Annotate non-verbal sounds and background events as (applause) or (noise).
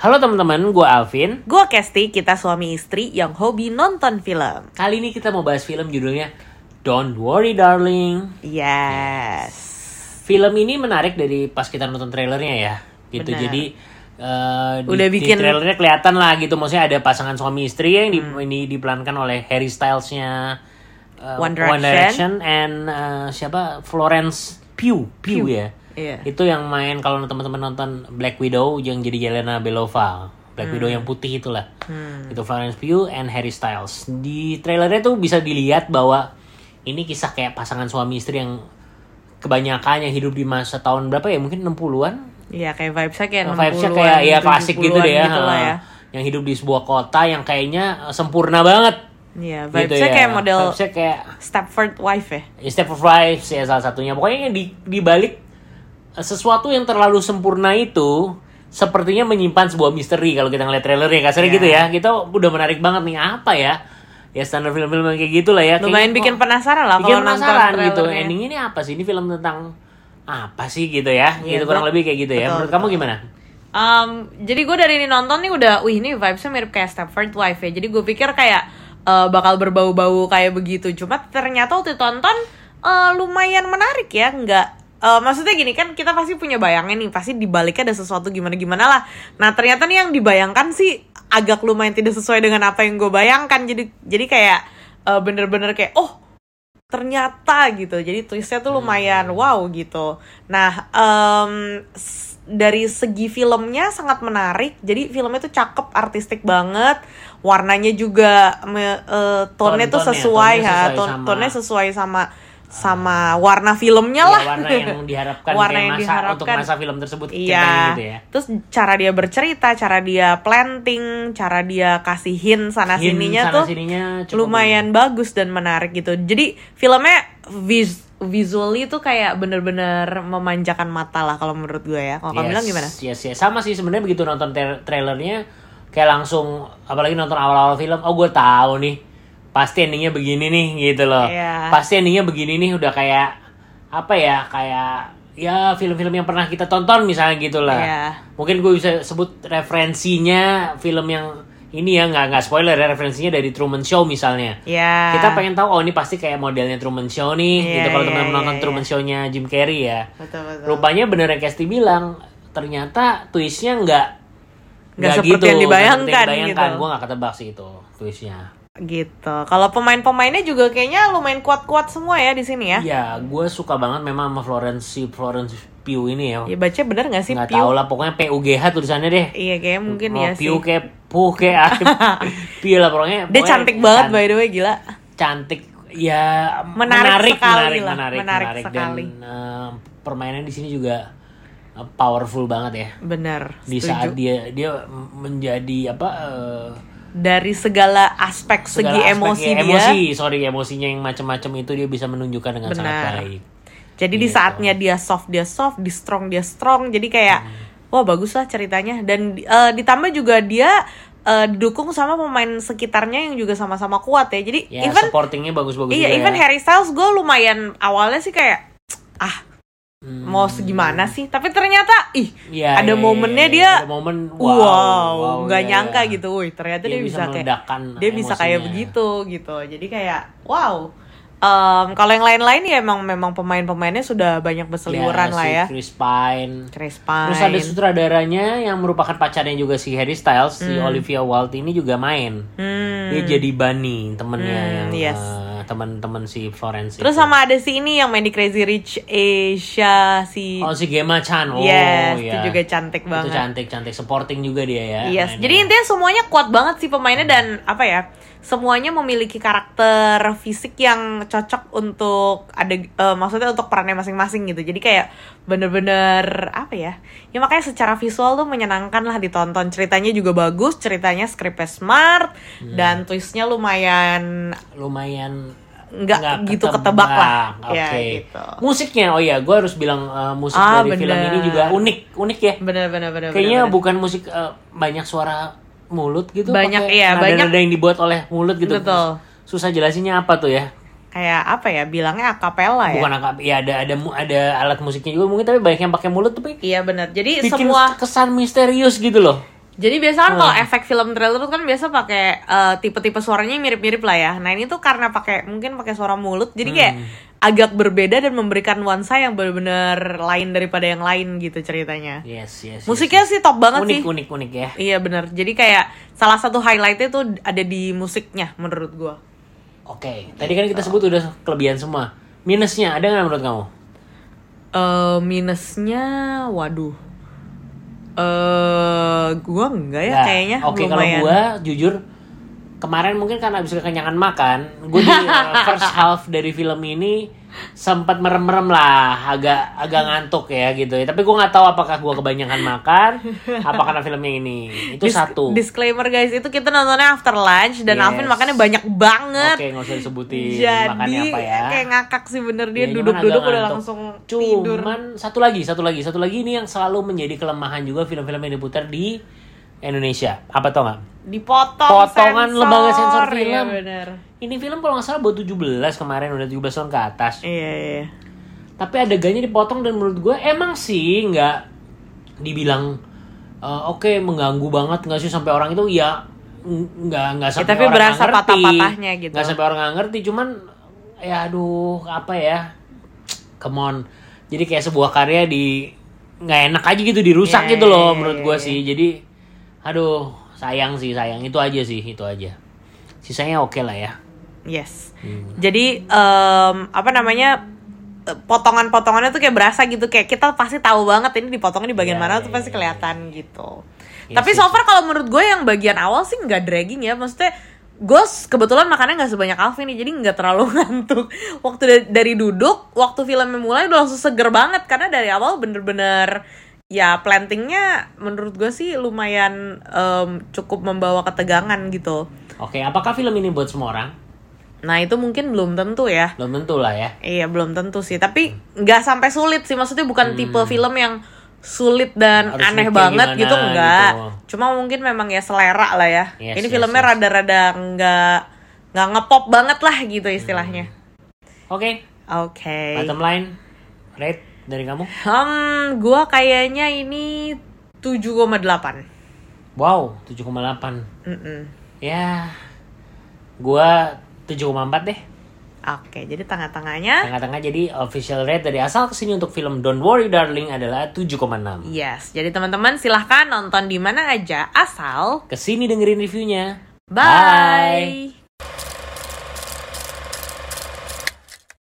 Halo teman-teman, gue Alvin. Gue Kesti, kita suami istri yang hobi nonton film. Kali ini kita mau bahas film judulnya Don't Worry Darling. Yes. Film ini menarik dari pas kita nonton trailernya ya, gitu. Benar. Jadi eh, di, Udah di bikin- trailernya kelihatan lah gitu. Maksudnya ada pasangan suami istri yang di, ini diperankan oleh Harry Stylesnya eh, One Direction. and eh, siapa Florence Pugh, Pugh, Pugh. ya. Iya. Itu yang main kalau teman-teman nonton Black Widow yang jadi Yelena Belova. Black Widow yang putih itulah. Itu Florence Pugh and Harry Styles. Di trailernya tuh bisa dilihat bahwa ini kisah kayak pasangan suami istri yang kebanyakan yang hidup di masa tahun berapa ya? Mungkin 60-an. Iya, kayak vibes-nya kayak 60 Vibes-nya kayak ya klasik gitu deh ya. Gitu ya. Yang hidup di sebuah kota yang kayaknya eh, sempurna banget. Iya, Gitu vibes-nya ya. kayak model kayak Stepford Wife ya. Step of Wives ya salah satunya. Pokoknya yang di, di balik sesuatu yang terlalu sempurna itu sepertinya menyimpan sebuah misteri kalau kita ngeliat trailernya kasarnya Iya. gitu ya. Kita udah menarik banget nih apa ya? Ya standar film-film kayak gitu lah ya. Lumayan Kayaknya, bikin penasaran lah bikin kalau nonton penasaran gitu. trailernya. Endingnya ini apa sih? Ini film tentang apa sih gitu ya? Iya, gitu kurang lebih kayak gitu ya. betul, Menurut kamu betul. gimana? Um, jadi gue dari ini nonton nih udah, wih ini vibesnya mirip kayak Stepford Wife ya. Jadi gue pikir kayak eh, bakal berbau-bau kayak begitu. Cuma ternyata waktu tonton eh, lumayan menarik ya. Nggak, eh, maksudnya gini kan kita pasti punya bayangan nih. Pasti dibaliknya ada sesuatu gimana-gimana lah. Nah ternyata nih yang dibayangkan sih agak lumayan tidak sesuai dengan apa yang gue bayangkan. Jadi jadi kayak eh, bener-bener kayak oh ternyata gitu jadi twistnya tuh lumayan wow gitu nah s- dari segi filmnya sangat menarik jadi filmnya tuh cakep artistik banget warnanya juga me, eh, tone-nya tuh sesuai ya sesuai sama- tone-nya sesuai sama sama warna filmnya Ya, lah warna yang (laughs) diharapkan Warna yang masa diharapkan. untuk masa film tersebut Iya. gitu ya. Terus cara dia bercerita, cara dia planting, cara dia kasih hint sana Hint sininya sana tuh sininya lumayan bagus dan menarik gitu. Jadi filmnya vis visually tuh kayak bener-bener memanjakan mata lah kalau menurut gue ya. Kalau kamu bilang gimana? Yes, yes. Sama sih sebenarnya begitu nonton tra- trailernya kayak langsung apalagi nonton awal-awal film, oh gue tahu nih pasti endingnya begini nih gitu loh. Iya. Pasti endingnya begini nih udah kayak apa ya kayak ya film-film yang pernah kita tonton misalnya gitulah. Iya. Mungkin gue bisa sebut referensinya film yang ini ya nggak nggak spoiler ya referensinya dari Truman Show misalnya. Ya. Kita pengen tahu oh ini pasti kayak modelnya Truman Show nih Iya, gitu kalau iya, teman-teman iya, nonton iya. Truman Show-nya Jim Carrey ya. betul betul. Rupanya bener yang Kesti bilang, ternyata twistnya nggak Nggak seperti yang dibayangkan gitu. Gue nggak ketebak sih itu twistnya. Gitu. Kalau pemain-pemainnya juga kayaknya lumayan kuat-kuat semua ya di sini ya. Ya, gue suka banget memang sama Florence Florence Pugh ini ya. Ya baca bener gak sih Nggak Pew? tahu lah, pokoknya PUGH tulisannya deh. Iya kayaknya mungkin Mau ya sih. Pugh kayak Puh kayak Pugh lah pokoknya. Dia pokoknya cantik banget by the way gila. Cantik, ya Menarik sekali menarik, lah, menarik, menarik menarik. sekali. Dan eh, permainan di sini juga eh, powerful banget ya. Bener. Di setuju. saat dia dia menjadi apa? eh, dari segala aspek segala segi aspek emosi dia. emosi sorry emosinya yang macam-macam itu dia bisa menunjukkan dengan sangat Benar. baik Jadi di Gitu. saatnya dia soft dia soft, di strong dia strong. Jadi kayak Hmm. wah bagus lah ceritanya dan eh, ditambah juga dia eh, didukung sama pemain sekitarnya yang juga sama-sama kuat ya. Jadi ya even supportingnya bagus-bagus iya juga even ya. Harry Styles gue lumayan awalnya sih kayak (tsk) ah Hmm. mau segimana sih tapi ternyata ih Iya, ada iya, momennya iya, dia ada momen wow, wow, nggak iya, nyangka iya. gitu wih ternyata Dia dia, bisa bisa, kayak dia bisa kayak begitu gitu jadi kayak wow Em, kalau yang lain-lain ya emang memang pemain-pemainnya sudah banyak berseliweran Ya, lah si ya Chris Pine Chris Pine Terus ada sutradaranya yang merupakan pacarnya juga si Harry Styles, si Olivia Wilde ini juga main. Hmm. Dia jadi Bunny, temennya Hmm, yang yes. eh, teman-teman si Florence. terus itu. sama ada si ini yang main di Crazy Rich Asia si Oh si Gemma Chan. Oh yes iya. itu juga cantik Itu banget cantik, cantik. Supporting juga dia ya. Yes, mainnya. jadi intinya semuanya kuat banget sih pemainnya dan apa ya? Semuanya memiliki karakter fisik yang cocok untuk ada eh, maksudnya untuk perannya masing-masing gitu. Jadi kayak bener-bener apa ya? Ya makanya secara visual tuh menyenangkan lah ditonton. Ceritanya juga bagus, ceritanya skripnya smart Hmm. dan twistnya lumayan lumayan nggak gitu ketebak lah. Oke. Ya, gitu. Musiknya, oh ya, gue harus bilang eh, musik Ah, dari film bener. ini juga unik, unik ya. bener-bener bener. Kayaknya bener. bukan musik eh, banyak suara mulut gitu. Banyak, iya, nada-nada banyak. yang dibuat oleh mulut gitu. Betul. Susah jelasinnya apa tuh ya? kayak apa ya? Bilangnya akapela ya. Bukan angka, ya ada ada ada alat musiknya juga mungkin tapi banyak yang pakai mulut tapi Iya benar. Jadi bikin semua kesan misterius gitu loh. Jadi biasa kan Hmm. kalau efek film trailer tuh kan biasa pakai eh, tipe-tipe suaranya mirip-mirip lah ya. Nah ini tuh karena pakai mungkin pakai suara mulut, jadi kayak Hmm. agak berbeda dan memberikan nuansa yang benar-benar lain daripada yang lain gitu ceritanya. Yes, yes. yes, Musiknya yes. sih top banget unik, sih. unik, unik ya. Iya bener. Jadi kayak salah satu highlightnya tuh ada di musiknya menurut gua. Oke, tadi kan kita sebut udah kelebihan semua. Minusnya ada nggak menurut kamu? eh minusnya, waduh. Eh gua enggak ya Nah, kayaknya Oke, kalau lumayan. gua jujur kemarin mungkin karena habis kekenyangan makan, gue di uh, (laughs) first half dari film ini sempat merem-merem lah, agak agak ngantuk ya gitu ya. Tapi gue nggak tahu apakah gue kebanyakan makan, apa karena filmnya ini. Itu Dis- satu. Disclaimer guys, itu kita nontonnya after lunch dan Yes. Alvin makannya banyak banget. Oke, nggak usah disebutin Jadi makannya apa ya. kayak ngakak sih bener dia Ya, duduk-duduk agak udah langsung tidur. Cuman satu lagi, satu lagi, satu lagi ini yang selalu menjadi kelemahan juga film-film yang diputar di Indonesia. Apa tau nggak? Dipotong Potongan sensor. lembaga sensor Iya, film. bener. Ini film kalau nggak salah buat 17 kemarin udah 17 tahun ke atas. Iya, iya. Tapi adegannya dipotong dan menurut gue emang sih nggak dibilang eh, oke mengganggu banget nggak sih sampai orang itu ya ng- nggak nggak sampai Ya, tapi orang berasa nggak ngerti. patah-patahnya gitu. Nggak sampai orang nggak ngerti cuman ya aduh apa ya come on jadi kayak sebuah karya di nggak enak aja gitu dirusak Iya, gitu loh iya, menurut iya, gue iya. sih jadi aduh sayang sih sayang itu aja sih itu aja sisanya oke lah ya Yes. Hmm. Jadi em, apa namanya eh, potongan-potongannya tuh kayak berasa gitu kayak kita pasti tahu banget ini dipotongnya di bagian Iya, mana iya, tuh pasti iya, kelihatan gitu. Iya Tapi so far kalau menurut gue yang bagian awal sih nggak dragging ya, maksudnya gue s- kebetulan makannya nggak sebanyak Alvin nih, jadi nggak terlalu (laughs) ngantuk. Waktu da- dari duduk, waktu filmnya mulai udah langsung seger banget karena dari awal bener-bener ya plantingnya menurut gue sih lumayan em, cukup membawa ketegangan gitu. oke apakah film ini buat semua orang Nah itu mungkin belum tentu ya. belum tentu lah ya Iya belum tentu sih, tapi nggak sampai sulit sih. Maksudnya bukan tipe film yang sulit dan Hmm. Harus aneh banget gitu enggak. gitu. Cuma mungkin memang ya selera lah ya. Yes, Ini yes, filmnya yes. rada-rada nggak nggak ngepop banget lah gitu istilahnya. Oke, Oke. bottom line, rate dari kamu? Hmm, gua kayaknya ini 7,8. Wow, 7,8. Mm-mm. Ya, gua 7,4 deh. Oke, jadi tengah-tengahnya Tengah-tengah jadi official rate dari asal ke sini untuk film Don't Worry Darling adalah 7,6. Yes, jadi teman-teman silahkan nonton di mana aja asal Ke sini dengerin reviewnya. bye.